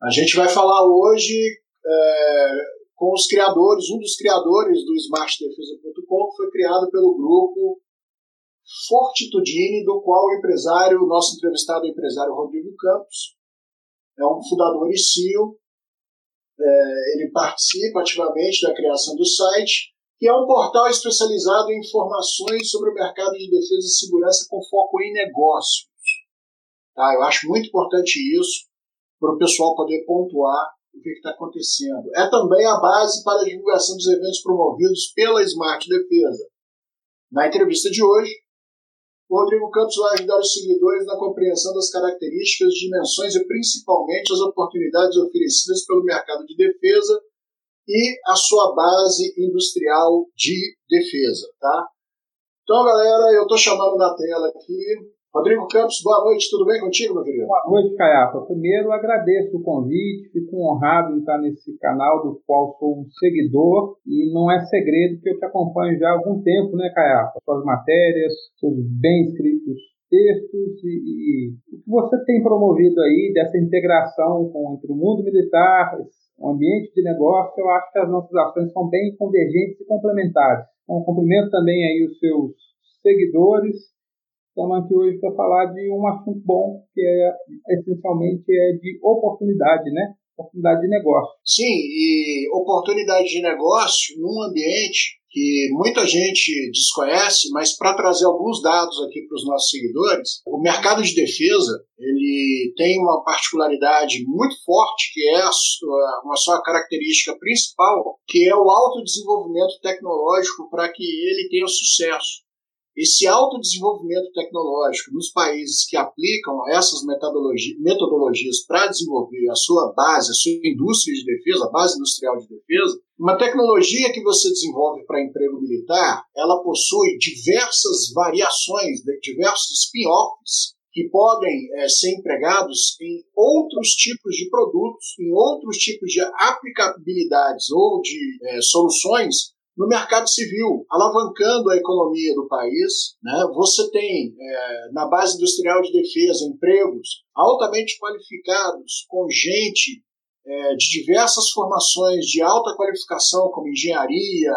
A gente vai falar hoje é, com os criadores, um dos criadores do smartdefesa.com, que foi criado pelo grupo Fortitudine, do qual o empresário, o nosso entrevistado é o empresário Rodrigo Campos, é um fundador e CEO. É, ele participa ativamente da criação do site, que é um portal especializado em informações sobre o mercado de defesa e segurança com foco em negócios. Tá? Eu acho muito importante isso para o pessoal poder pontuar o que está acontecendo. É também a base para a divulgação dos eventos promovidos pela Smart Defesa. Na entrevista de hoje, o Rodrigo Campos vai ajudar os seguidores na compreensão das características, dimensões e principalmente as oportunidades oferecidas pelo mercado de defesa e a sua base industrial de defesa, tá? Então, galera, eu estou chamando na tela aqui Rodrigo Campos, boa noite, tudo bem contigo, meu querido? Boa noite, Caiafa. Primeiro, agradeço o convite, fico honrado em estar nesse canal do qual sou um seguidor e não é segredo que eu te acompanho já há algum tempo, né, Caiafa? Suas matérias, seus bem escritos textos e, e, o que você tem promovido aí dessa integração com, entre o mundo militar, o ambiente de negócio, eu acho que as nossas ações são bem convergentes e complementares. Então, cumprimento também aí os seus seguidores Estamos aqui hoje para falar de um assunto bom, que é essencialmente é de oportunidade, né? Oportunidade de negócio. Sim, e oportunidade de negócio num ambiente que muita gente desconhece, mas para trazer alguns dados aqui para os nossos seguidores, o mercado de defesa ele tem uma particularidade muito forte que é a sua, uma sua característica principal, que é o alto desenvolvimento tecnológico para que ele tenha sucesso. Esse autodesenvolvimento tecnológico nos países que aplicam essas metodologias para desenvolver a sua base, a sua indústria de defesa, a base industrial de defesa, uma tecnologia que você desenvolve para emprego militar, ela possui diversas variações, diversos spin-offs que podem é, ser empregados em outros tipos de produtos, em outros tipos de aplicabilidades ou de é, soluções no mercado civil, alavancando a economia do país. Né? Você tem, é, na base industrial de defesa, empregos altamente qualificados, com gente é, de diversas formações de alta qualificação, como engenharia,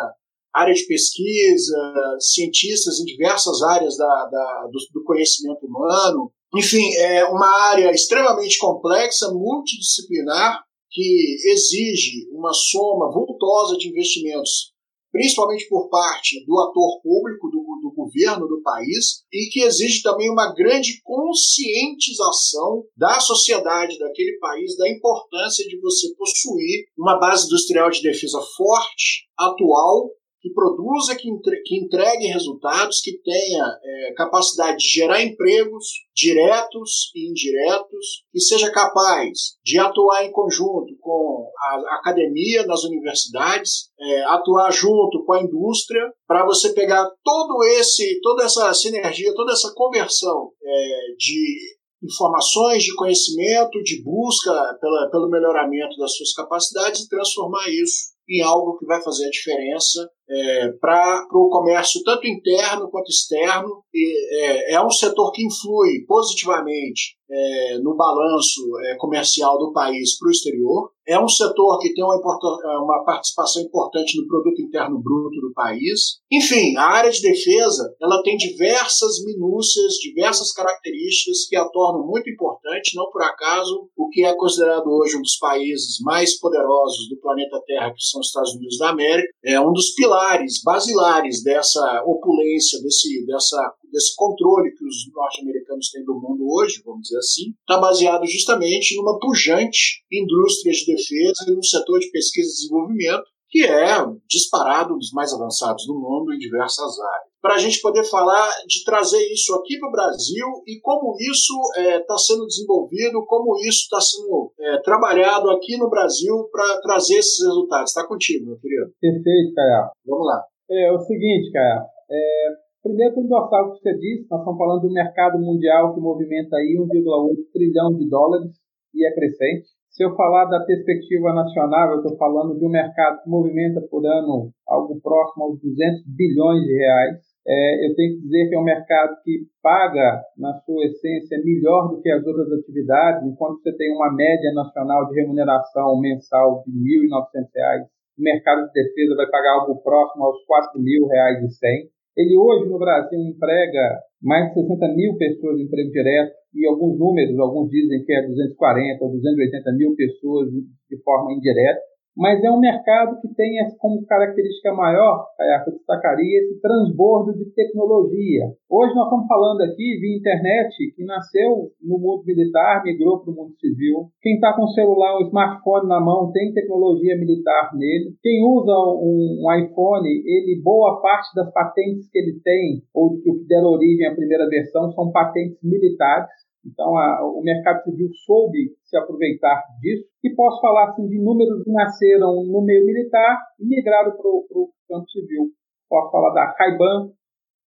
área de pesquisa, cientistas em diversas áreas da, da, do, do conhecimento humano. Enfim, é uma área extremamente complexa, multidisciplinar, que exige uma soma vultosa de investimentos principalmente por parte do ator público, do, do, governo do país, e que exige também uma grande conscientização da sociedade daquele país da importância de você possuir uma base industrial de defesa forte, atual que produza, que, entre, que entregue resultados, que tenha é, capacidade de gerar empregos diretos e indiretos, que seja capaz de atuar em conjunto com a academia nas universidades, é, atuar junto com a indústria, para você pegar todo esse, toda essa sinergia, toda essa conversão é, de informações, de conhecimento, de busca pela, pelo melhoramento das suas capacidades e transformar isso em algo que vai fazer a diferença é, para o comércio tanto interno quanto externo. E, é, é um setor que influi positivamente é, no balanço é, comercial do país para o exterior. É um setor que tem uma, é, uma, participação importante no produto interno bruto do país. Enfim, a área de defesa ela tem diversas minúcias, diversas características que a tornam muito importante. Não por acaso, o que é considerado hoje um dos países mais poderosos do planeta Terra, que são os Estados Unidos da América, é um dos pilares basilares dessa opulência, desse, dessa desse controle que os norte-americanos têm do mundo hoje, vamos dizer assim, está baseado justamente numa pujante indústria de defesa e num setor de pesquisa e desenvolvimento que é disparado um dos mais avançados do mundo em diversas áreas. Para a gente poder falar de trazer isso aqui para o Brasil e como isso está é, tá sendo desenvolvido, como isso está sendo é, trabalhado aqui no Brasil para trazer esses resultados. Está contigo, meu querido. Perfeito, Caio. Vamos lá. É, o seguinte, Caio. É, Primeiro, para endossar o que você disse, nós estamos falando de um mercado mundial que movimenta aí 1,8 trilhão de dólares e é crescente. Se eu falar da perspectiva nacional, eu estou falando de um mercado que movimenta por ano algo próximo aos 200 bilhões de reais. é, eu tenho que dizer que é um mercado que paga, na sua essência, melhor do que as outras atividades, enquanto você tem uma média nacional de remuneração mensal de R$ 1.900, o mercado de defesa vai pagar algo próximo aos R$ 4.100. Ele hoje no Brasil emprega mais de 60 mil pessoas em emprego direto e alguns números, alguns dizem que é 240 ou 280 mil pessoas de forma indireta mas é um mercado que tem como característica maior, eu destacaria, esse transbordo de tecnologia. Hoje nós estamos falando aqui via internet, que nasceu no mundo militar, migrou para o mundo civil. Quem está com o celular, um smartphone na mão, tem tecnologia militar nele. Quem usa um, um iPhone, ele boa parte das patentes que ele tem, ou que deram origem à primeira versão, são patentes militares. Então, a, o mercado civil soube se aproveitar disso. E posso falar assim, de números que nasceram no meio militar e migraram para o campo civil. Posso falar da Ray-Ban,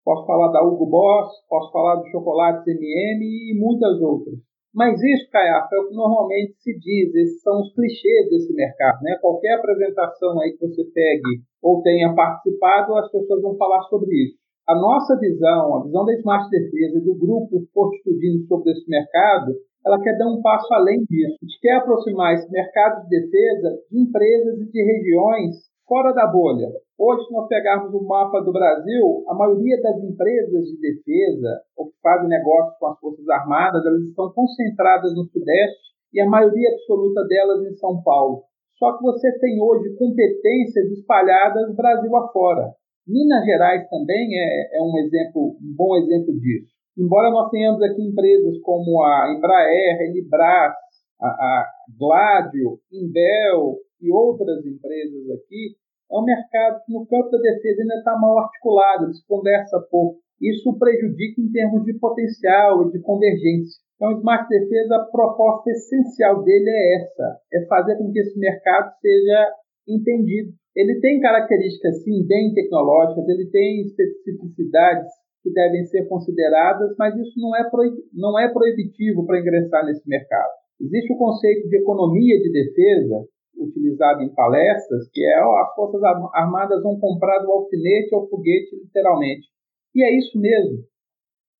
posso falar da Hugo Boss, posso falar do Chocolates M&M e muitas outras. Mas isso, Caiafa, é o que normalmente se diz, esses são os clichês desse mercado. Né? Qualquer apresentação aí que você pegue ou tenha participado, as pessoas vão falar sobre isso. A nossa visão, a visão da Smart Defesa e do grupo Fortitudinos sobre esse mercado, ela quer dar um passo além disso. A gente quer aproximar esse mercado de defesa de empresas e de regiões fora da bolha. Hoje, se nós pegarmos o mapa do Brasil, a maioria das empresas de defesa ou que fazem negócios com as Forças Armadas, elas estão concentradas no Sudeste e a maioria absoluta delas em São Paulo. Só que você tem hoje competências espalhadas Brasil afora. Minas Gerais também é, é um exemplo, um bom exemplo disso. Embora nós tenhamos aqui empresas como a Embraer, a Elibras, a, a Gladio, Imbel e outras empresas aqui, é um mercado que no campo da defesa ainda está mal articulado, eles conversa pouco. Isso prejudica em termos de potencial e de convergência. Então, o Smart Defesa, a proposta essencial dele é essa: é fazer com que esse mercado seja entendido ele tem características, sim, bem tecnológicas, ele tem especificidades que devem ser consideradas, mas isso não é, não é proibitivo para ingressar nesse mercado. Existe o conceito de economia de defesa, utilizado em palestras, que é as Forças Armadas vão comprar do alfinete ao foguete, literalmente. E é isso mesmo.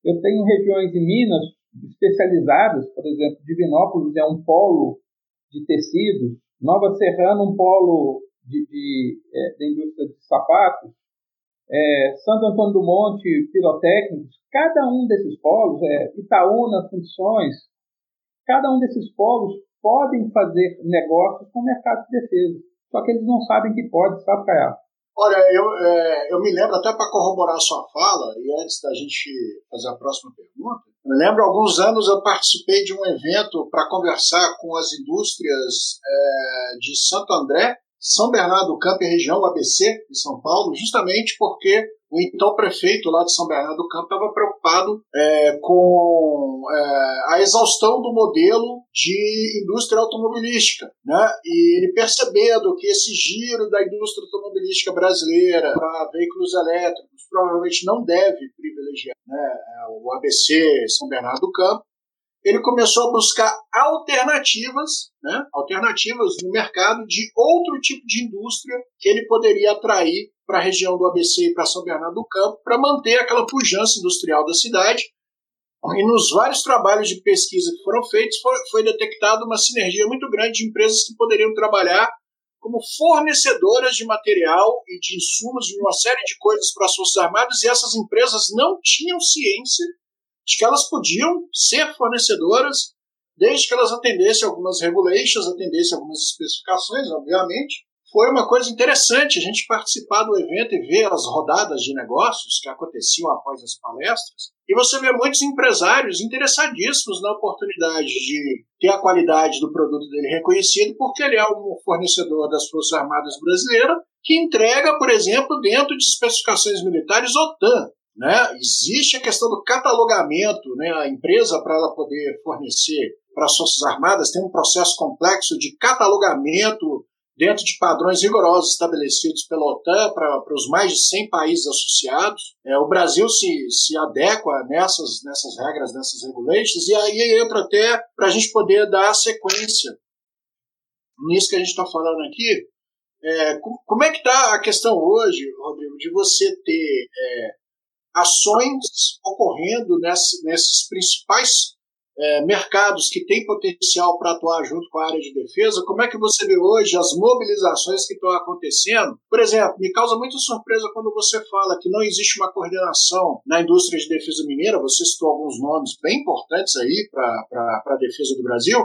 Eu tenho regiões em Minas especializadas, por exemplo, Divinópolis é um polo de tecidos, Nova Serrana um polo de, de é, da indústria de sapatos, é, Santo Antônio do Monte, pirotécnicos, cada um desses polos, é, Itaúna, fundições, cada um desses polos podem fazer negócios com o mercado de defesa. Só que eles não sabem que pode, sabe, Caiá? Olha, eu, é, eu me lembro, até para corroborar a sua fala, e antes da gente fazer a próxima pergunta, eu lembro, alguns anos eu participei de um evento para conversar com as indústrias é, de Santo André são Bernardo do Campo e região, ABC, em São Paulo, justamente porque o então prefeito lá de São Bernardo do Campo estava preocupado é, com é, a exaustão do modelo de indústria automobilística. Né? E ele percebendo que esse giro da indústria automobilística brasileira para veículos elétricos provavelmente não deve privilegiar né, o ABC São Bernardo do Campo, ele começou a buscar alternativas, né, alternativas no mercado de outro tipo de indústria que ele poderia atrair para a região do ABC e para São Bernardo do Campo, para manter aquela pujança industrial da cidade. E nos vários trabalhos de pesquisa que foram feitos, foi, foi detectada uma sinergia muito grande de empresas que poderiam trabalhar como fornecedoras de material e de insumos de uma série de coisas para as Forças Armadas, e essas empresas não tinham ciência de que elas podiam ser fornecedoras, desde que elas atendessem algumas regulations, atendessem algumas especificações, obviamente. Foi uma coisa interessante a gente participar do evento e ver as rodadas de negócios que aconteciam após as palestras. E você vê muitos empresários interessadíssimos na oportunidade de ter a qualidade do produto dele reconhecido, porque ele é um fornecedor das Forças Armadas Brasileiras que entrega, por exemplo, dentro de especificações militares OTAN. Né? Existe a questão do catalogamento, né? a empresa, para ela poder fornecer para as Forças Armadas, tem um processo complexo de catalogamento dentro de padrões rigorosos estabelecidos pela OTAN para, os mais de 100 países associados. É, o Brasil se, se adequa nessas, nessas regras, nessas regulations, e aí entra até para a gente poder dar sequência nisso que a gente está falando aqui. É, como é que está a questão hoje, Rodrigo, de você ter é, ações ocorrendo nesse, nesses principais é, mercados que têm potencial para atuar junto com a área de defesa, como é que você vê hoje as mobilizações que estão acontecendo? Por exemplo, me causa muita surpresa quando você fala que não existe uma coordenação na indústria de defesa mineira, você citou alguns nomes bem importantes aí para a defesa do Brasil,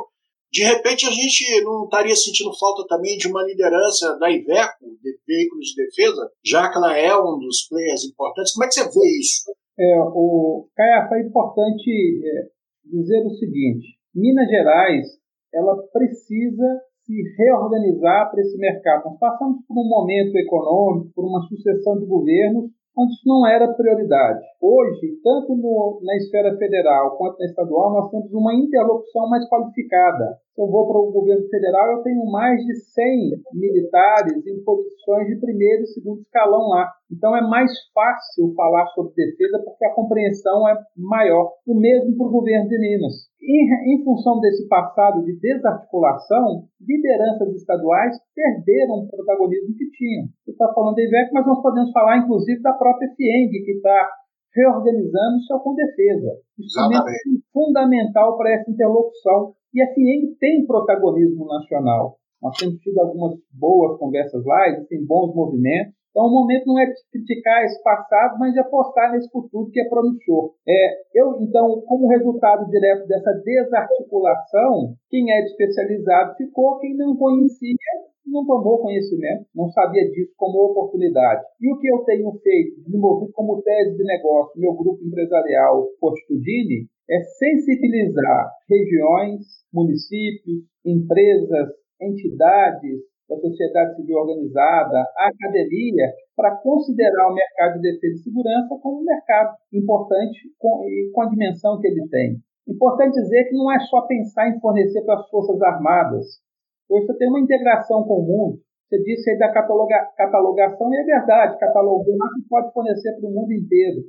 de repente a gente não estaria sentindo falta também de uma liderança da Iveco, de veículos de defesa, já que ela é um dos players importantes. Como é que você vê isso? É, o Caiafa, é importante é, dizer o seguinte: Minas Gerais ela precisa se reorganizar para esse mercado. Nós passamos por um momento econômico, por uma sucessão de governos isso não era prioridade. Hoje, tanto no, na esfera federal quanto na estadual, nós temos uma interlocução mais qualificada. Se eu vou para o governo federal, eu tenho mais de 100 militares em posições de primeiro e segundo escalão lá. Então é mais fácil falar sobre defesa porque a compreensão é maior. O mesmo para o governo de Minas. Em, em função desse passado de desarticulação, lideranças estaduais perderam o protagonismo que tinham. Você está falando da IVEC, mas nós podemos falar inclusive da própria FIENG, que está reorganizando seu com defesa. Isso é fundamental para essa interlocução. E a FIENG tem protagonismo nacional. Nós temos tido algumas boas conversas lá, existem bons movimentos. Então, o momento não é criticar esse passado, mas de apostar nesse futuro que é promissor. É, eu, então, como resultado direto dessa desarticulação, quem é especializado ficou, quem não conhecia não tomou conhecimento, não sabia disso como oportunidade. E o que eu tenho feito, desenvolvido como tese de negócio, meu grupo empresarial Fortitudine, é sensibilizar regiões, municípios, empresas, entidades da sociedade civil organizada, a academia, para considerar o mercado de defesa e segurança como um mercado importante com, e com a dimensão que ele tem. Importante dizer que não é só pensar em fornecer para as Forças Armadas. Hoje você tem uma integração com o mundo. Você disse aí da cataloga, catalogação, e é verdade, catalogou, mas pode fornecer para o mundo inteiro.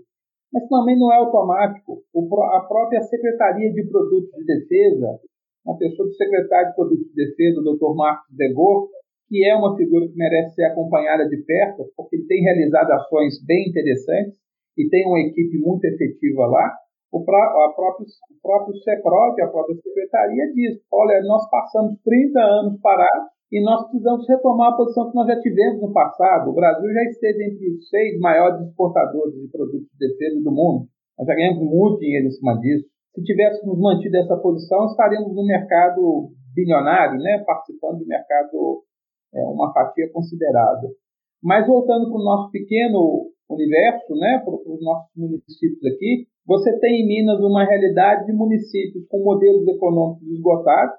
Mas também não é automático. O, a própria Secretaria de Produtos de Defesa, a pessoa do secretário de Produtos de Defesa, o Dr. Marcos Degor, que é uma figura que merece ser acompanhada de perto, porque ele tem realizado ações bem interessantes e tem uma equipe muito efetiva lá. O, a próprio, o próprio CEPROD, a própria secretaria, diz: olha, nós passamos 30 anos parados e nós precisamos retomar a posição que nós já tivemos no passado. O Brasil já esteve entre os seis maiores exportadores de produtos de defesa do mundo. Nós já ganhamos muito dinheiro em cima disso. Se tivéssemos mantido essa posição, estaríamos no mercado bilionário, né, participando do mercado é uma fatia considerável. Mas voltando para o nosso pequeno universo, né, para os nossos municípios aqui, você tem em Minas uma realidade de municípios com modelos econômicos esgotados,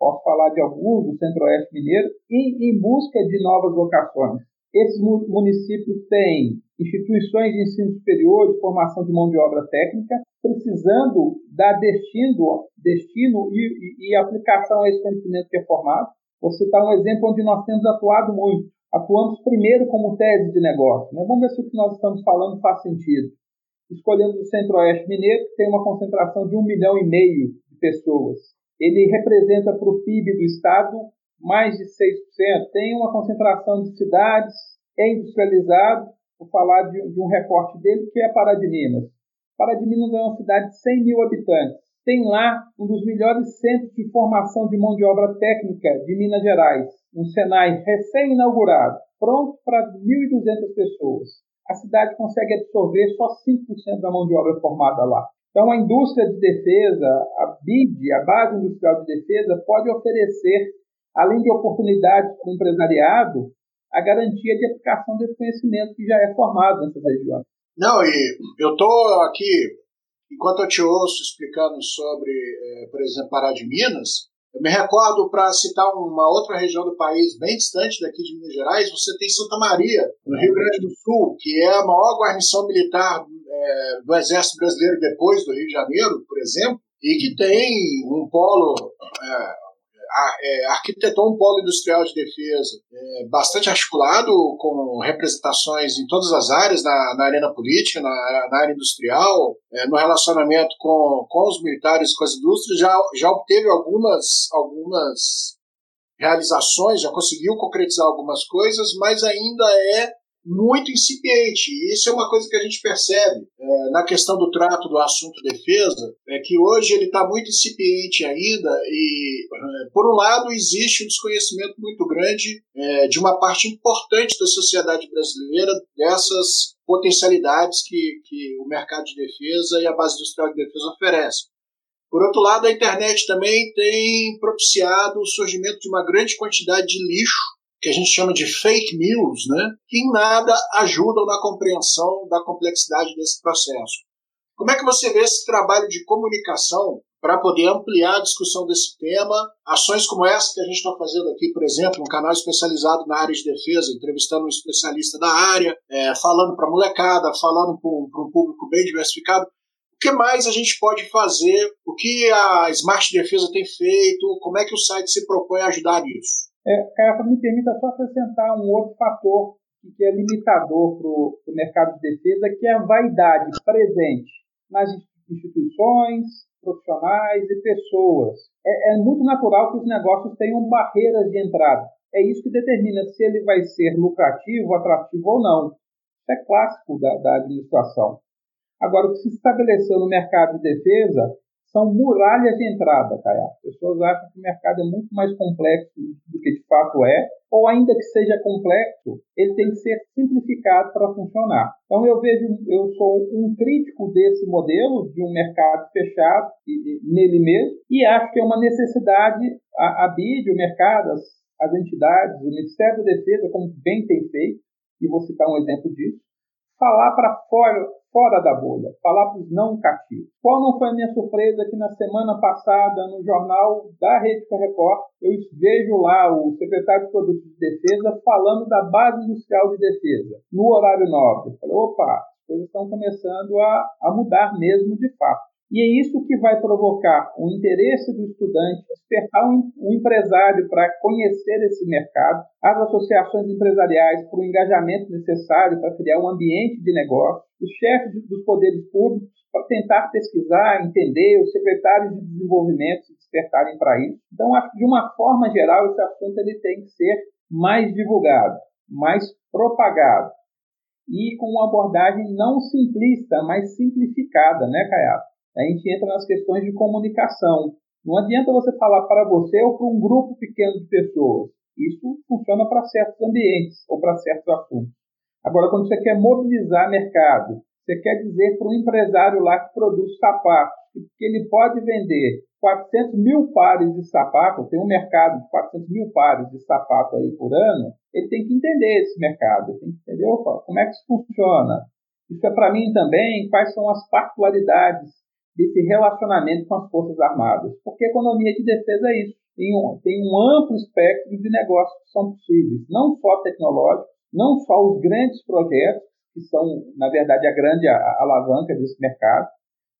posso falar de alguns do Centro-Oeste Mineiro, e em busca de novas vocações. Esses municípios têm instituições de ensino superior, de formação de mão de obra técnica, precisando dar destino, destino e, e, e aplicação a esse conhecimento que é formado. Vou citar um exemplo onde nós temos atuado muito. Atuamos primeiro como tese de negócio. Né? Vamos ver se o que nós estamos falando faz sentido. Escolhemos o Centro-Oeste Mineiro, que tem uma concentração de um milhão e meio de pessoas. Ele representa para o PIB do Estado mais de 6%. Tem uma concentração de cidades, industrializado. Vou falar de, de um recorte dele, que é Pará de Minas. Pará de Minas é uma cidade de 100 mil habitantes tem lá um dos melhores centros de formação de mão de obra técnica de Minas Gerais, um Senai recém-inaugurado, pronto para 1.200 pessoas. A cidade consegue absorver só 5% da mão de obra formada lá. Então, a indústria de defesa, a BID, a Base Industrial de Defesa, pode oferecer, além de oportunidades para o empresariado, a garantia de aplicação desse conhecimento que já é formado nessas regiões. Não, e eu estou aqui enquanto eu te ouço explicando sobre, é, por exemplo, Pará de Minas, eu me recordo, para citar uma outra região do país bem distante daqui de Minas Gerais, você tem Santa Maria, no Rio Grande do Sul, que é a maior guarnição militar é, do Exército Brasileiro depois do Rio de Janeiro, por exemplo, e que tem um polo é, é, arquitetou um polo industrial de defesa é, bastante articulado, com representações em todas as áreas, na, na arena política, na, na área industrial, é, no relacionamento com, com os militares, com as indústrias, já, já obteve algumas, algumas realizações, já conseguiu concretizar algumas coisas, mas ainda é muito incipiente. E isso é uma coisa que a gente percebe é, na questão do trato do assunto defesa, é que hoje ele está muito incipiente ainda e, é, por um lado, existe um desconhecimento muito grande é, de uma parte importante da sociedade brasileira dessas potencialidades que, que o mercado de defesa e a base industrial de defesa oferecem. Por outro lado, a internet também tem propiciado o surgimento de uma grande quantidade de lixo, que a gente chama de fake news, né, que em nada ajudam na compreensão da complexidade desse processo. Como é que você vê esse trabalho de comunicação para poder ampliar a discussão desse tema? Ações como essa que a gente está fazendo aqui, por exemplo, um canal especializado na área de defesa, entrevistando um especialista da área, é, falando para molecada, falando para um, público bem diversificado que mais a gente pode fazer? O que a Smart Defesa tem feito? Como é que o site se propõe a ajudar nisso? É, Caraca, me permita só acrescentar um outro fator que é limitador para o mercado de defesa, que é a vaidade presente nas instituições, profissionais e pessoas. É, é muito natural que os negócios tenham barreiras de entrada. É isso que determina se ele vai ser lucrativo, atrativo ou não. Isso é clássico da, da administração. Agora, o que se estabeleceu no mercado de defesa são muralhas de entrada, Caia. As pessoas acham que o mercado é muito mais complexo do que de fato é, ou ainda que seja complexo, ele tem que ser simplificado para funcionar. Então eu vejo, eu sou um crítico desse modelo de um mercado fechado nele mesmo e acho que é uma necessidade a, a BID, o mercado, as, as entidades, o Ministério da Defesa, como bem tem feito, e vou citar um exemplo disso, falar para fora, fora da bolha, falar para os não cativos. Qual não foi a minha surpresa que na semana passada, no jornal da Rede Record, eu vejo lá o secretário de Produtos de Defesa falando da base industrial de defesa, no horário nobre. Falei, opa, as coisas estão começando a, a mudar mesmo de fato. E é isso que vai provocar o interesse do estudante, despertar um empresário para conhecer esse mercado, as associações empresariais para o engajamento necessário para criar um ambiente de negócio, os chefes dos poderes públicos para tentar pesquisar, entender, os secretários de desenvolvimento se despertarem para isso. Então, acho que de uma forma geral esse assunto ele tem que ser mais divulgado, mais propagado e com uma abordagem não simplista, mas simplificada, né, Caiato? A gente entra nas questões de comunicação. Não adianta você falar para você ou para um grupo pequeno de pessoas. Isso funciona para certos ambientes ou para certos assuntos. Agora, quando você quer mobilizar mercado, você quer dizer para um empresário lá que produz sapatos que ele pode vender 400 mil pares de sapato, tem um mercado de 400 mil pares de sapato aí por ano, ele tem que entender esse mercado, ele tem que entender opa, como é que isso funciona. Isso é para mim também quais são as particularidades desse relacionamento com as Forças Armadas. Porque a economia de defesa é isso. Tem um, tem um amplo espectro de negócios que são possíveis, não só tecnológicos, não só os grandes projetos, que são, na verdade, a grande alavanca desse mercado,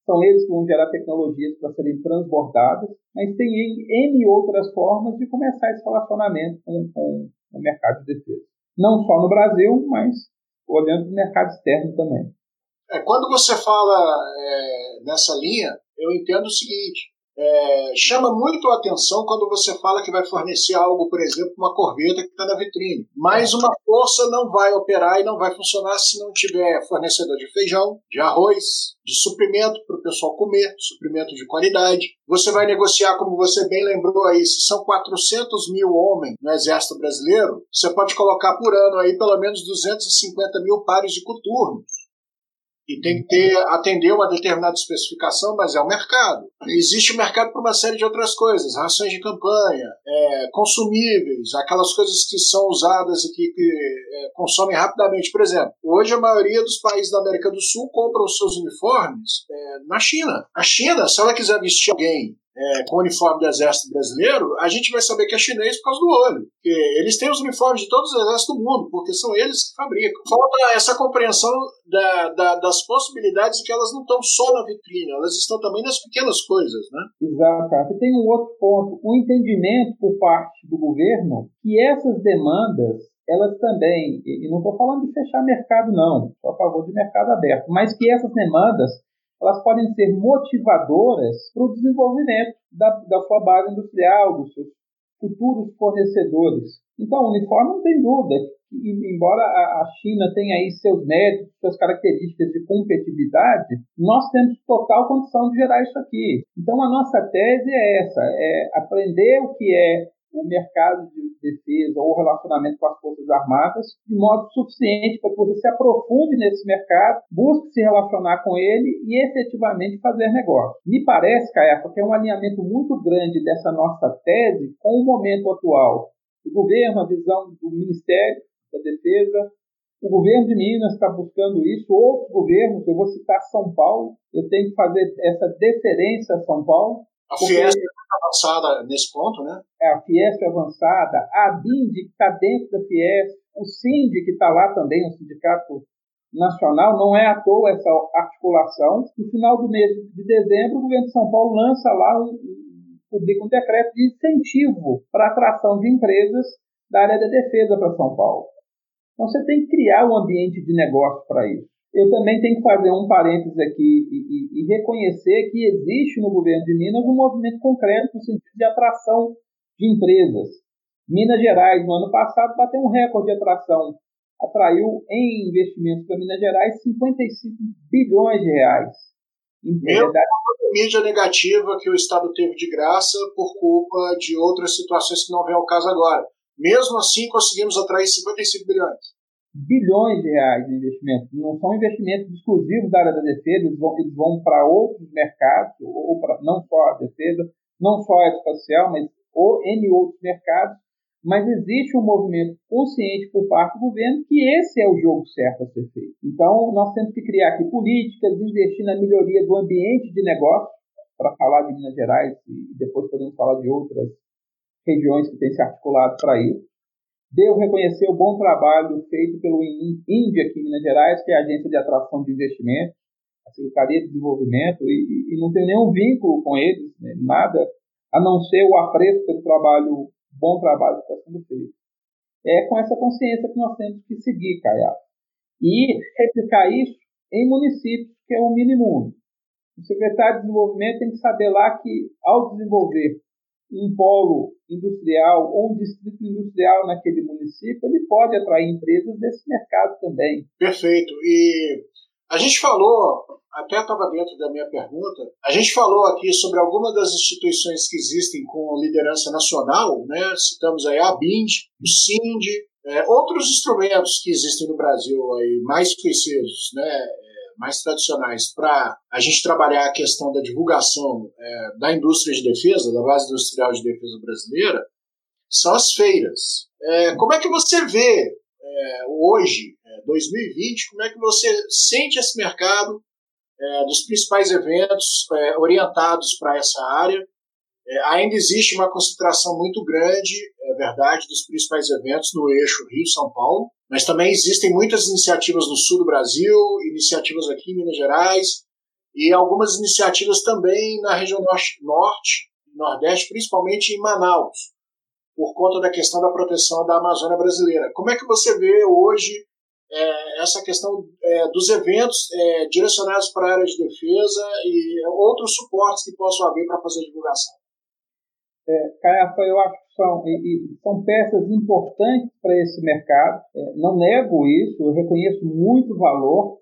são eles que vão gerar tecnologias para serem transbordadas, mas tem N outras formas de começar esse relacionamento com, com o mercado de defesa. Não só no Brasil, mas olhando para o mercado externo também. É, quando você fala é, nessa linha, eu entendo o seguinte: é, chama muito a atenção quando você fala que vai fornecer algo, por exemplo, uma corveta que está na vitrine. Mas uma força não vai operar e não vai funcionar se não tiver fornecedor de feijão, de arroz, de suprimento para o pessoal comer, suprimento de qualidade. Você vai negociar, como você bem lembrou aí, se são 400 mil homens no Exército Brasileiro, você pode colocar por ano aí pelo menos 250 mil pares de coturnos e tem que ter, atender uma determinada especificação, mas é o mercado. Existe o mercado para uma série de outras coisas, rações de campanha, é, consumíveis, aquelas coisas que são usadas e que, que é, consomem rapidamente. Por exemplo, hoje a maioria dos países da América do Sul compram os seus uniformes é, na China. A China, se ela quiser vestir alguém é, com o uniforme do Exército Brasileiro, a gente vai saber que é chinês por causa do olho. Porque eles têm os uniformes de todos os exércitos do mundo, porque são eles que fabricam. Falta essa compreensão da, da, das possibilidades de que elas não estão só na vitrine, elas estão também nas pequenas coisas. Né? Exato. E tem um outro ponto, o entendimento por parte do governo que essas demandas elas também, e não estou falando de fechar mercado, não, sou a favor de mercado aberto, mas que essas demandas elas podem ser motivadoras para o desenvolvimento da, da sua base industrial, dos seus futuros fornecedores. Então, o uniforme não tem dúvida, embora a China tenha aí seus méritos, suas características de competitividade, nós temos total condição de gerar isso aqui. Então, a nossa tese é essa, é aprender o que é o mercado de defesa ou o relacionamento com as Forças Armadas de modo suficiente para que você se aprofunde nesse mercado, busque se relacionar com ele e efetivamente fazer negócio. Me parece, Caiafa, que é um alinhamento muito grande dessa nossa tese com o momento atual. O governo, a visão do Ministério da Defesa, o governo de Minas está buscando isso, outros governos, eu vou citar São Paulo, eu tenho que fazer essa deferência a São Paulo, a Fiesp é avançada nesse ponto, né? É, a Fiesp é avançada, a BIND que está dentro da Fiesp, o SIND que está lá também, o Sindicato Nacional, não é à toa essa articulação. No final do mês de dezembro, o governo de São Paulo lança lá um, publica um decreto de incentivo para a atração de empresas da área da defesa para São Paulo. Então você tem que criar um ambiente de negócio para isso eu também tenho que fazer um parênteses aqui e, e, e, reconhecer que existe no governo de Minas um movimento concreto no sentido de atração de empresas. Minas Gerais, no ano passado, bateu um recorde de atração. Atraiu em investimentos para Minas Gerais 55 bilhões de reais. Mesmo a mídia negativa que o Estado teve de graça por culpa de outras situações que não vem ao caso agora. Mesmo assim, conseguimos atrair 55 bilhões bilhões de reais de investimento. Não são investimentos exclusivos da área da defesa, eles vão, vão para outros mercados, ou para não só a defesa, não só a espacial, mas ou em outros mercados. Mas existe um movimento consciente por parte do governo que esse é o jogo certo a ser feito. Então, nós temos que criar aqui políticas, investir na melhoria do ambiente de negócio, para falar de Minas Gerais, e depois podemos falar de outras regiões que têm se articulado para isso Devo reconhecer o bom trabalho feito pelo INDIA aqui em Minas Gerais, que é a Agência de Atração de Investimentos, a Secretaria de Desenvolvimento, e, e não tenho nenhum vínculo com eles, né, nada, a não ser o apreço pelo trabalho, bom trabalho que está sendo feito. É com essa consciência que nós temos que seguir, Caia. E replicar isso em municípios, que é o mínimo. O secretário de Desenvolvimento tem que saber lá que, ao desenvolver um polo industrial ou um distrito industrial naquele município, ele pode atrair empresas desse mercado também. Perfeito. E a gente falou, até estava dentro da minha pergunta, a gente falou aqui sobre algumas das instituições que existem com liderança nacional, né? citamos aí a BIND, o SIND, é, outros instrumentos que existem no Brasil aí, mais conhecidos, né? Mais tradicionais para a gente trabalhar a questão da divulgação é, da indústria de defesa, da base industrial de defesa brasileira, são as feiras. É, como é que você vê é, hoje, 2020, é, como é que você sente esse mercado é, dos principais eventos é, orientados para essa área? ainda existe uma concentração muito grande, verdade, dos principais eventos no eixo Rio-São Paulo, mas também existem muitas iniciativas no sul do Brasil, iniciativas aqui em Minas Gerais, e algumas iniciativas também na região norte, nordeste, principalmente em Manaus, por conta da questão da proteção da Amazônia brasileira. Como é que você vê hoje é, essa questão é, dos eventos é, direcionados para a área de defesa e outros suportes que possam haver para fazer divulgação? É, Caiafa, eu acho são, e, e são peças importantes para esse mercado. É, não nego isso, eu reconheço muito valor,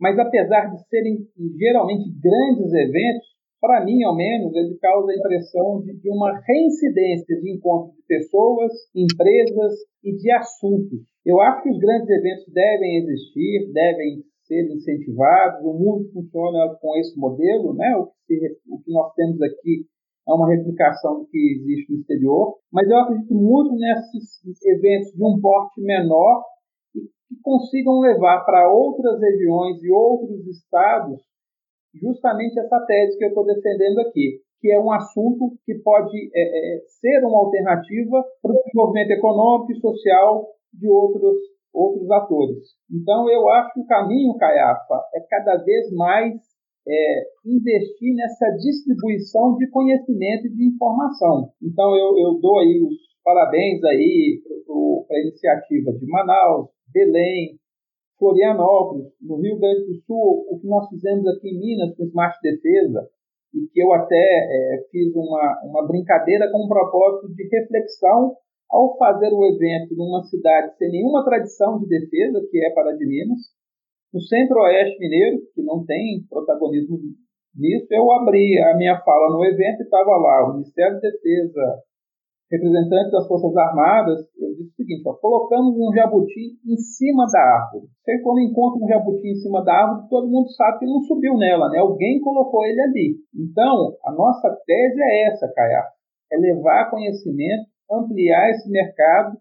mas apesar de serem geralmente grandes eventos, para mim, ao menos, ele causa a impressão de, de uma reincidência de encontros de pessoas, empresas e de assuntos. Eu acho que os grandes eventos devem existir, devem ser incentivados. O mundo funciona com esse modelo, né? O que, o que nós temos aqui é uma replicação que existe no exterior, mas eu acredito muito nesses eventos de um porte menor e que consigam levar para outras regiões e outros estados justamente essa tese que eu estou defendendo aqui, que é um assunto que pode é, é, ser uma alternativa para o desenvolvimento econômico e social de outros, outros atores. Então, eu acho que o caminho, Caiafa, é cada vez mais é, investir nessa distribuição de conhecimento e de informação. Então, eu, eu dou aí os parabéns aí para a iniciativa de Manaus, Belém, Florianópolis, no Rio Grande do Sul, o que nós fizemos aqui em Minas com Smart Defesa, e que eu até é, fiz uma, uma brincadeira com um propósito de reflexão ao fazer o evento numa cidade sem nenhuma tradição de defesa, que é Pará de Minas, no centro-oeste mineiro, que não tem protagonismo nisso, eu abri a minha fala no evento e estava lá o Ministério da Defesa, representantes das Forças Armadas, eu disse o seguinte, ó, colocamos um jabuti em cima da árvore. Você quando encontra um jabuti em cima da árvore, todo mundo sabe que ele não subiu nela, né? Alguém colocou ele ali. Então, a nossa tese é essa, Caia, é levar conhecimento, ampliar esse mercado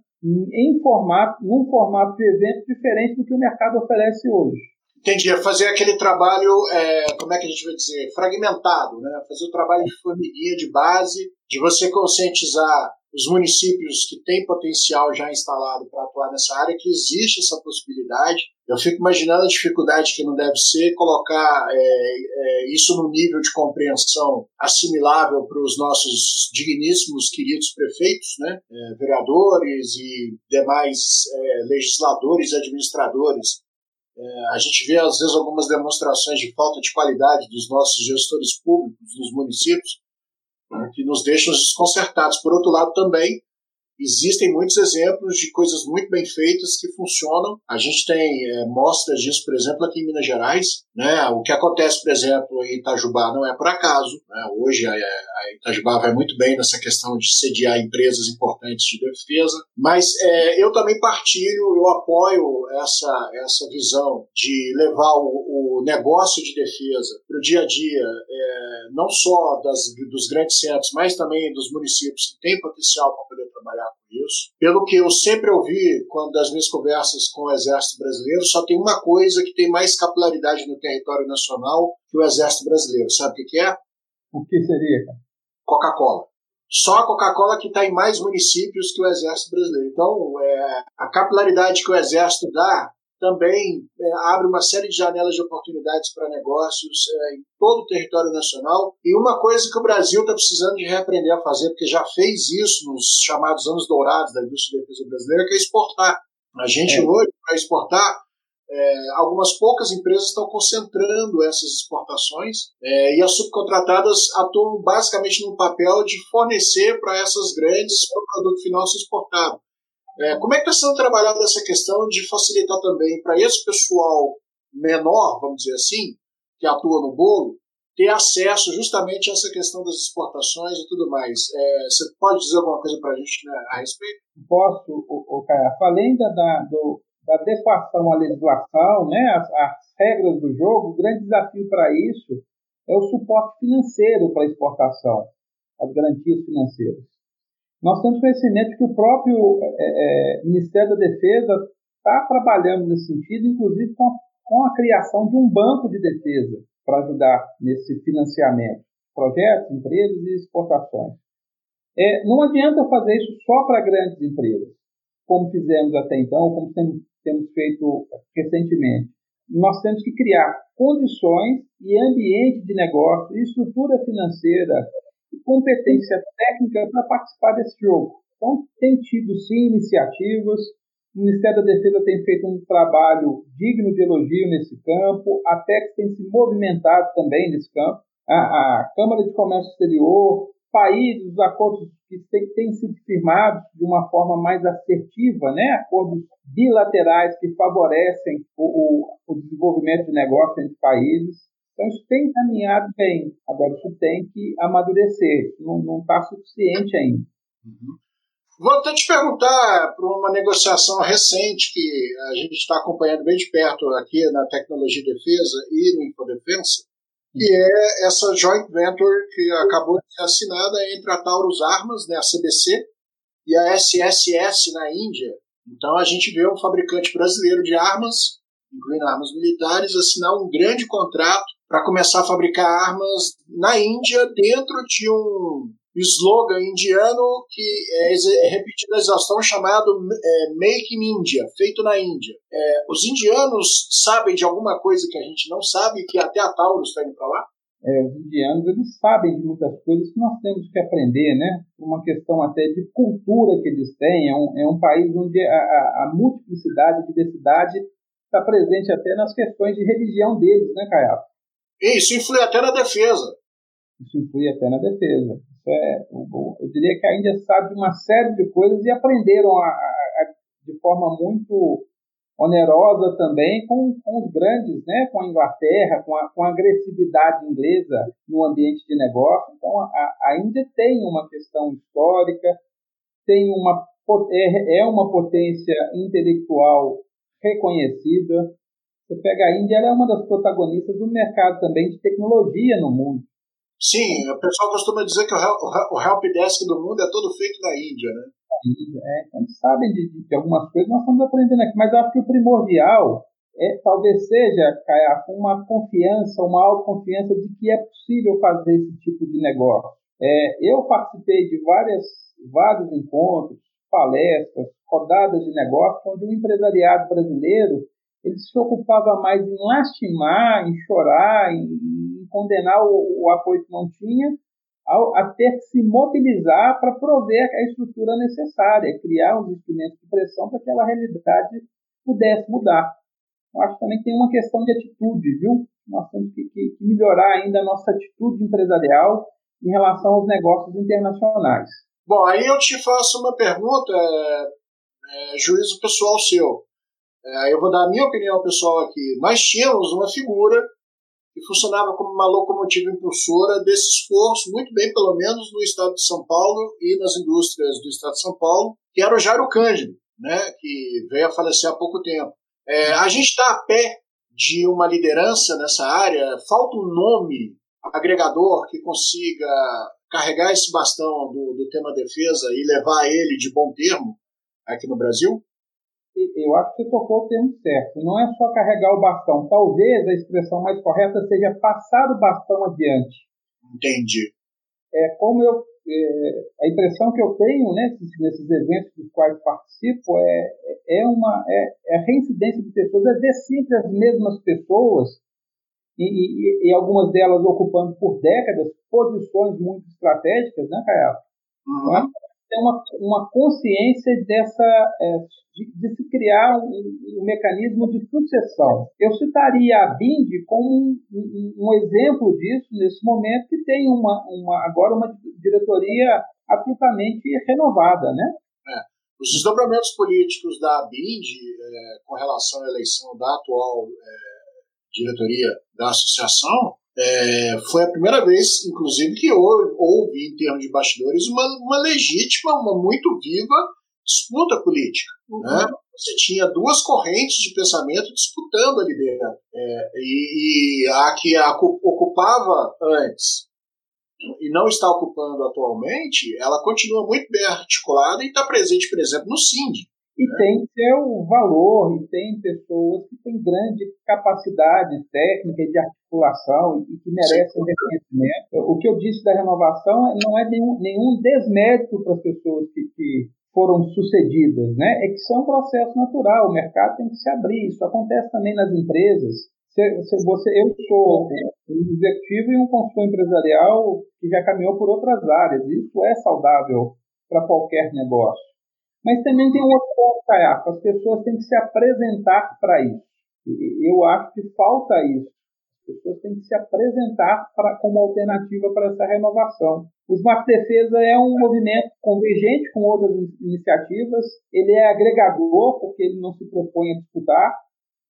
em formato, num formato de evento diferente do que o mercado oferece hoje. Entendi, é fazer aquele trabalho, é, como é que a gente vai dizer, fragmentado, né? fazer o trabalho de formiguinha, de base, de você conscientizar os municípios que têm potencial já instalado para atuar nessa área, que existe essa possibilidade. Eu fico imaginando a dificuldade que não deve ser colocar é, é, isso no nível de compreensão assimilável para os nossos digníssimos queridos prefeitos, né, é, vereadores e demais é, legisladores e administradores. É, a gente vê, às vezes, algumas demonstrações de falta de qualidade dos nossos gestores públicos nos municípios, né, que nos deixam desconcertados. Por outro lado, também, Existem muitos exemplos de coisas muito bem feitas que funcionam. A gente tem é, mostras disso, por exemplo, aqui em Minas Gerais. Né? O que acontece, por exemplo, em Itajubá não é por acaso. Né? Hoje a, a, Itajubá vai muito bem nessa questão de sediar empresas importantes de defesa. Mas é, eu também partilho, eu apoio essa, essa visão de levar o, o negócio de defesa para o dia a dia, é, não só das, dos grandes centros, mas também dos municípios que têm potencial para poder trabalhar isso. Pelo que eu sempre ouvi quando das minhas conversas com o Exército Brasileiro, só tem uma coisa que tem mais capilaridade no território nacional que o Exército Brasileiro. Sabe o que é? O que seria? Coca-Cola. Só a Coca-Cola que está em mais municípios que o Exército Brasileiro. Então, é, a capilaridade que o Exército dá também é, abre uma série de janelas de oportunidades para negócios é, em todo o território nacional. E uma coisa que o Brasil está precisando de reaprender a fazer, porque já fez isso nos chamados anos dourados da indústria de defesa brasileira, que é exportar. A gente é. hoje, para exportar, é, algumas poucas empresas estão concentrando essas exportações é, e as subcontratadas atuam basicamente no papel de fornecer para essas grandes para o produto final ser exportado. É, como é que está sendo trabalhada essa questão de facilitar também para esse pessoal menor, vamos dizer assim, que atua no bolo, ter acesso justamente a essa questão das exportações e tudo mais. É, você pode dizer alguma coisa para a gente né, a respeito? Posso, o, Caia. Além da, da, do, da adequação à legislação, né, as, as regras do jogo, o grande desafio para isso é o suporte financeiro para a exportação, as garantias financeiras. Nós temos conhecimento que o próprio é, é, Ministério da Defesa está trabalhando nesse sentido, inclusive com a, com a criação de um banco de defesa para ajudar nesse financiamento, projetos, empresas e exportações. É, não adianta fazer isso só para grandes empresas, como fizemos até então, como temos, temos feito recentemente. Nós temos que criar condições e ambiente de negócio estrutura financeira competência técnica para participar desse jogo. Então, tem tido sim iniciativas. O Ministério da Defesa tem feito um trabalho digno de elogio nesse campo, a TEX tem se movimentado também nesse campo. A, a Câmara de Comércio Exterior, países, os acordos que têm, sido firmados de uma forma mais assertiva, né? acordos bilaterais que favorecem o, o, o desenvolvimento de negócios entre países. Então, isso tem caminhado bem. Agora, isso tem que amadurecer. Não está suficiente ainda. Uhum. Vou até te perguntar para uma negociação recente que a gente está acompanhando bem de perto aqui na Tecnologia de Defesa e no Infodefensa, que é essa joint venture que acabou de ser assinada entre a Taurus Armas, né, a CBC, e a SSS na Índia. Então a gente vê um fabricante brasileiro de armas, incluindo armas militares, assinar um grande contrato para começar a fabricar armas na Índia dentro de um slogan indiano que é repetido na exaustão chamado é, Make in India, feito na Índia. É, os indianos sabem de alguma coisa que a gente não sabe, que até a Taurus está indo para lá? É, os indianos eles sabem de muitas coisas que nós temos que aprender, né? Uma questão até de cultura que eles têm. É um, é um país onde a, a, a multiplicidade, a diversidade está presente até nas questões de religião deles, né, Caiapo? Isso influi até na defesa. Isso influi até na defesa. É, eu diria que a Índia sabe de uma série de coisas e aprenderam a, a, a, de forma muito onerosa também com, com os grandes, né, com a Inglaterra, com a, com a agressividade inglesa no ambiente de negócio. Então, a, a Índia tem uma questão histórica, tem uma, é, é uma potência intelectual reconhecida. Você pega a Índia, ela é uma das protagonistas do mercado também de tecnologia no mundo. Sim, o pessoal costuma dizer que o, help, o helpdesk do mundo é todo feito na Índia, né? É, então eles sabem de, de, algumas coisas, nós estamos aprendendo aqui, mas eu acho que o primordial é, talvez seja, uma confiança, uma autoconfiança de que é possível fazer esse tipo de negócio. É, eu participei de várias, vários encontros, palestras, rodadas de negócio, onde o empresariado brasileiro ele se ocupava mais em lastimar, em chorar, em, em condenar o, o apoio que não tinha, ao, a ter que se mobilizar para prover a estrutura necessária, criar os instrumentos de pressão para que aquela realidade pudesse mudar. Eu acho que também tem uma questão de atitude, viu? Nós temos que, que, que melhorar ainda a nossa atitude empresarial em relação aos negócios internacionais. Bom, aí eu te faço uma pergunta, é, é, juízo pessoal seu. É, eu vou dar a minha opinião pessoal aqui. Nós tínhamos uma figura que funcionava como uma locomotiva impulsora desse esforço, muito bem, pelo menos no estado de São Paulo e nas indústrias do estado de São Paulo, que era o Jairo Cândido, né, que veio a falecer há pouco tempo. É, a gente está a pé de uma liderança nessa área, falta um nome agregador que consiga carregar esse bastão do, do tema defesa e levar ele de bom termo aqui no Brasil? Eu acho que você tocou o termo certo. Não é só carregar o bastão. Talvez a expressão mais correta seja passar o bastão adiante. Entendi. É como eu é, a impressão que eu tenho né, nesses, eventos dos quais participo é, é uma é, é a reincidência de pessoas, é ver sempre as mesmas pessoas e, e, e, algumas delas ocupando por décadas posições muito estratégicas, né, Caio? Uhum. Então, tem uma, uma consciência dessa é, de, de, se criar um, um, mecanismo de sucessão. Eu citaria a BIND como um, um, um, exemplo disso nesse momento que tem uma, uma agora uma diretoria absolutamente renovada, né? É. Os desdobramentos políticos da BIND é, com relação à eleição da atual é, diretoria da associação é, foi a primeira vez, inclusive, que houve, houve, em termos de bastidores, uma, uma legítima, uma muito viva disputa política. Uhum. Né? Você tinha duas correntes de pensamento disputando ali dentro. É, e, e, a que a ocupava antes e não está ocupando atualmente, ela continua muito bem articulada e está presente, por exemplo, no SIND. E é. tem seu valor, e tem pessoas que têm grande capacidade técnica e de articulação e que merecem reconhecimento. O que eu disse da renovação não é nenhum, nenhum desmérito para as pessoas que, que foram sucedidas, né? É que é um processo natural, o mercado tem que se abrir. Isso acontece também nas empresas. Se, se você, eu sou um executivo e um consultor empresarial que já caminhou por outras áreas. Isso é saudável para qualquer negócio. Mas também tem um outro ponto, Caiafa, as pessoas têm que se apresentar para isso. Eu acho que falta isso. As pessoas têm que se apresentar pra, como alternativa para essa renovação. O Smart Defesa é um movimento convergente com outras iniciativas. Ele é agregador, porque ele não se propõe a disputar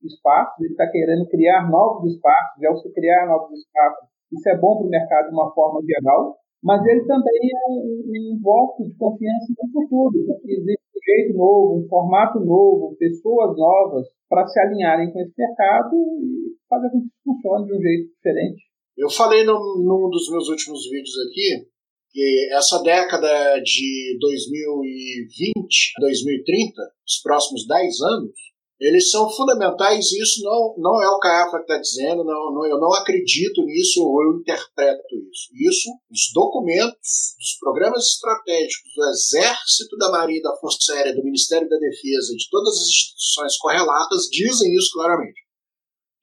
espaços, ele está querendo criar novos espaços. E ao se criar novos espaços, isso é bom para o mercado de uma forma geral mas ele também é um, um voto de confiança no futuro, porque jeito novo, um formato novo, pessoas novas para se alinharem com esse mercado e fazer com que funcione de um jeito diferente. Eu falei num, num dos meus últimos vídeos aqui que essa década de 2020 a 2030, os próximos 10 anos, eles são fundamentais e isso não, não é o Caiafa que está dizendo, não, não, eu não acredito nisso ou eu interpreto isso. Isso, os documentos dos programas estratégicos do Exército, da Marinha, da Força Aérea, do Ministério da Defesa, de todas as instituições correlatas, dizem isso claramente.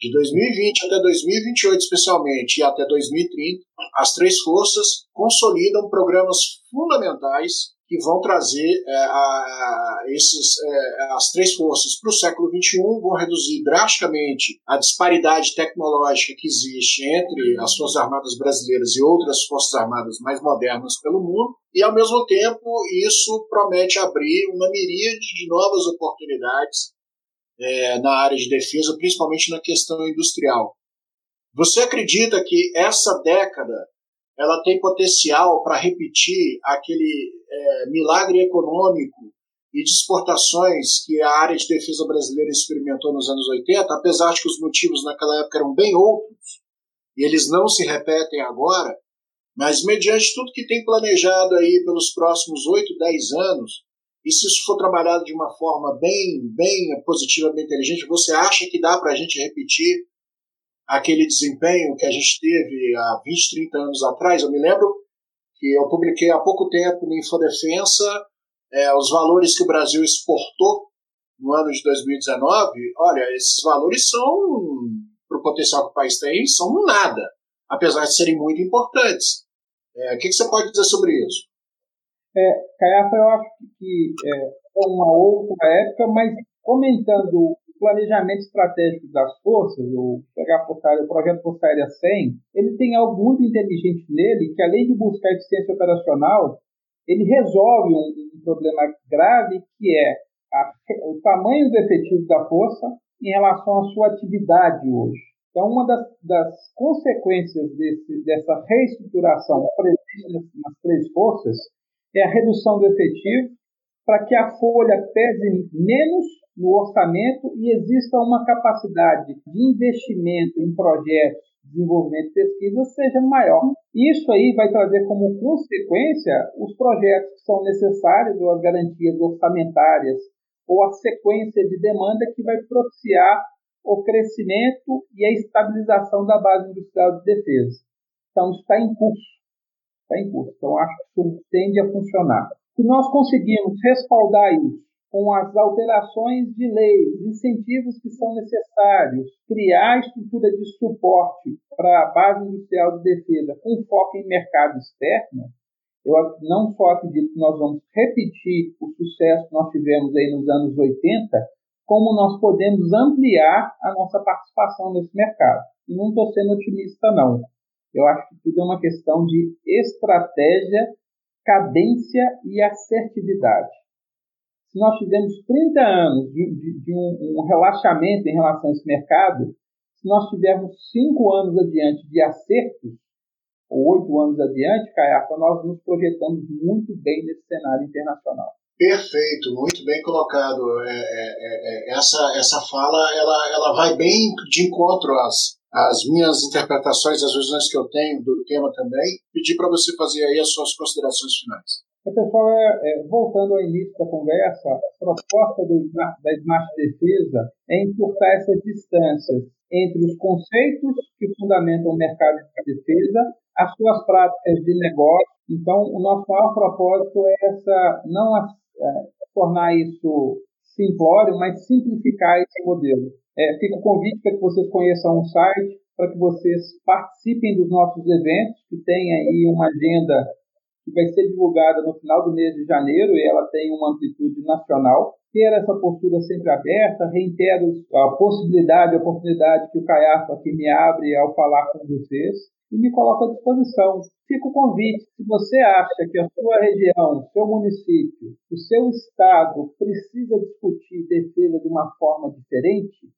De 2020 até 2028, especialmente, e até 2030, as três forças consolidam programas fundamentais que vão trazer é, a, esses, é, as três forças para o século XXI, vão reduzir drasticamente a disparidade tecnológica que existe entre as Forças Armadas brasileiras e outras Forças Armadas mais modernas pelo mundo, e ao mesmo tempo isso promete abrir uma miríade de novas oportunidades é, na área de defesa, principalmente na questão industrial. Você acredita que essa década ela tem potencial para repetir aquele é, milagre econômico e de exportações que a área de defesa brasileira experimentou nos anos 80, apesar de que os motivos naquela época eram bem outros, e eles não se repetem agora, mas mediante tudo que tem planejado aí pelos próximos 8, 10 anos, e se isso for trabalhado de uma forma bem, bem positiva, bem inteligente, você acha que dá para a gente repetir aquele desempenho que a gente teve há 20, 30 anos atrás. Eu me lembro que eu publiquei há pouco tempo no Infodefensa é, os valores que o Brasil exportou no ano de 2019. Olha, esses valores são, para o potencial que o país tem, são nada, apesar de serem muito importantes. É, o que, que, você pode dizer sobre isso? É, Caiafa, eu acho que é, uma outra época, mas comentando planejamento estratégico das forças, o pegar o projeto Força Aérea 100, ele tem algo muito inteligente nele, que além de buscar eficiência operacional, ele resolve um, um problema grave que é a, o tamanho do efetivo da força em relação à sua atividade hoje. Então, uma das, das consequências desse, dessa reestruturação presente nas três forças é a redução do efetivo para que a folha pese menos no orçamento e exista uma capacidade de investimento em projetos, desenvolvimento e pesquisa seja maior. Isso aí vai trazer como consequência os projetos que são necessários ou as garantias orçamentárias ou a sequência de demanda que vai propiciar o crescimento e a estabilização da base industrial de defesa. Então, está em curso. Está em curso. Então, acho que isso tende a funcionar. Se nós conseguirmos respaldar isso com as alterações de leis, incentivos que são necessários, criar estrutura de suporte para a base industrial de defesa com foco em mercado externo, eu não só acredito que nós vamos repetir o sucesso que nós tivemos aí nos anos 80, como nós podemos ampliar a nossa participação nesse mercado. E não estou sendo otimista, não. Eu acho que tudo é uma questão de estratégia, cadência e assertividade se nós tivemos 30 anos de, de, de um, um, relaxamento em relação a esse mercado, se nós tivermos 5 anos adiante de acertos, ou 8 anos adiante, Caiafa, nós nos projetamos muito bem nesse cenário internacional. Perfeito, muito bem colocado. É, é, é, é, essa, essa fala ela, ela vai bem de encontro às, às minhas interpretações, às visões que eu tenho do tema também. Pedir para você fazer aí as suas considerações finais. E, pessoal, é, é, voltando ao início da conversa, a proposta do, da Smart Defesa é encurtar essas distâncias entre os conceitos que fundamentam o mercado de defesa, as suas práticas de negócio. Então, o nosso maior propósito é essa, não a, é, tornar isso simplório, mas simplificar esse modelo. É, fica o convite para que vocês conheçam o site, para que vocês participem dos nossos eventos, que tem aí uma agenda que vai ser divulgada no final do mês de janeiro e ela tem uma amplitude nacional. Ter essa postura sempre aberta, reitero a possibilidade, a oportunidade que o Caiafa aqui me abre ao falar com vocês e me coloco à disposição. Fica o convite, se você acha que a sua região, seu município, o seu estado precisa discutir defesa de uma forma diferente,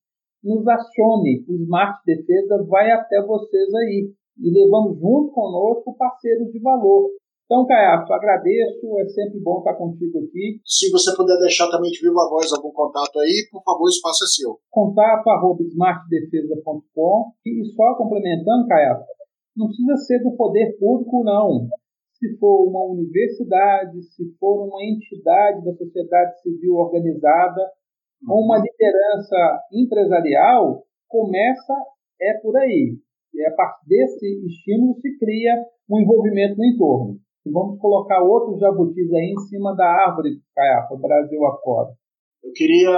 nos acione. O Smart Defesa vai até vocês aí. E levamos junto conosco parceiros de valor. Então, Caiafa, agradeço, é sempre bom estar contigo aqui. Se você puder deixar também de viva voz algum contato aí, por favor, o espaço é seu. Contato arroba smartdefesa.com e só complementando, Caiafa, não precisa ser do poder público, não. Se for uma universidade, se for uma entidade da sociedade civil organizada, uhum. ou uma liderança empresarial, começa é por aí. E a partir desse estímulo se cria um envolvimento no entorno. E vamos colocar outros jabutis aí em cima da árvore, Caiafa, Brasil afora. Eu queria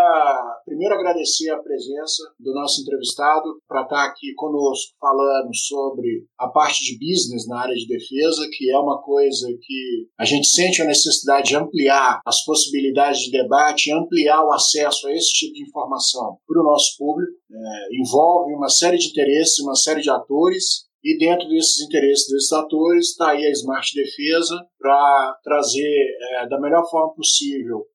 primeiro agradecer a presença do nosso entrevistado para estar aqui conosco falando sobre a parte de business na área de defesa, que é uma coisa que a gente sente a necessidade de ampliar as possibilidades de debate, ampliar o acesso a esse tipo de informação para o nosso público. É, envolve uma série de interesses, uma série de atores e dentro desses interesses desses atores está aí a Smart Defesa para trazer é, da melhor forma possível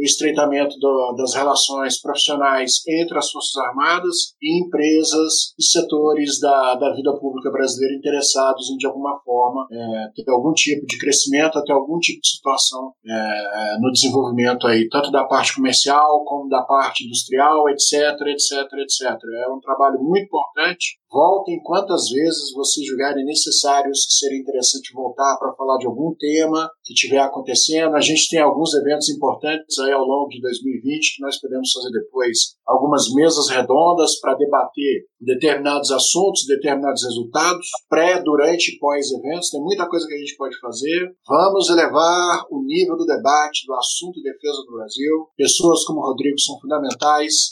o estreitamento do, das relações profissionais entre as Forças Armadas e empresas e setores da, da vida pública brasileira interessados em, de alguma forma, é, ter algum tipo de crescimento, até algum tipo de situação é, no desenvolvimento aí, tanto da parte comercial como da parte industrial, etc, etc, etc. É um trabalho muito importante Voltem quantas vezes vocês julgarem necessários que seria interessante voltar para falar de algum tema que estiver acontecendo. A gente tem alguns eventos importantes aí ao longo de 2020 que nós podemos fazer depois algumas mesas redondas para debater determinados assuntos, determinados resultados, pré, durante e pós-eventos. Tem muita coisa que a gente pode fazer. Vamos elevar o nível do debate do assunto de defesa do Brasil. Pessoas como o Rodrigo são fundamentais.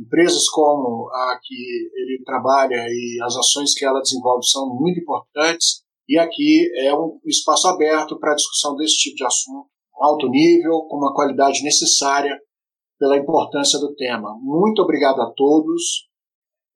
Empresas como a que ele trabalha e as ações que ela desenvolve são muito importantes. E aqui é um espaço aberto para a discussão desse tipo de assunto, alto nível, com uma qualidade necessária pela importância do tema. Muito obrigado a todos.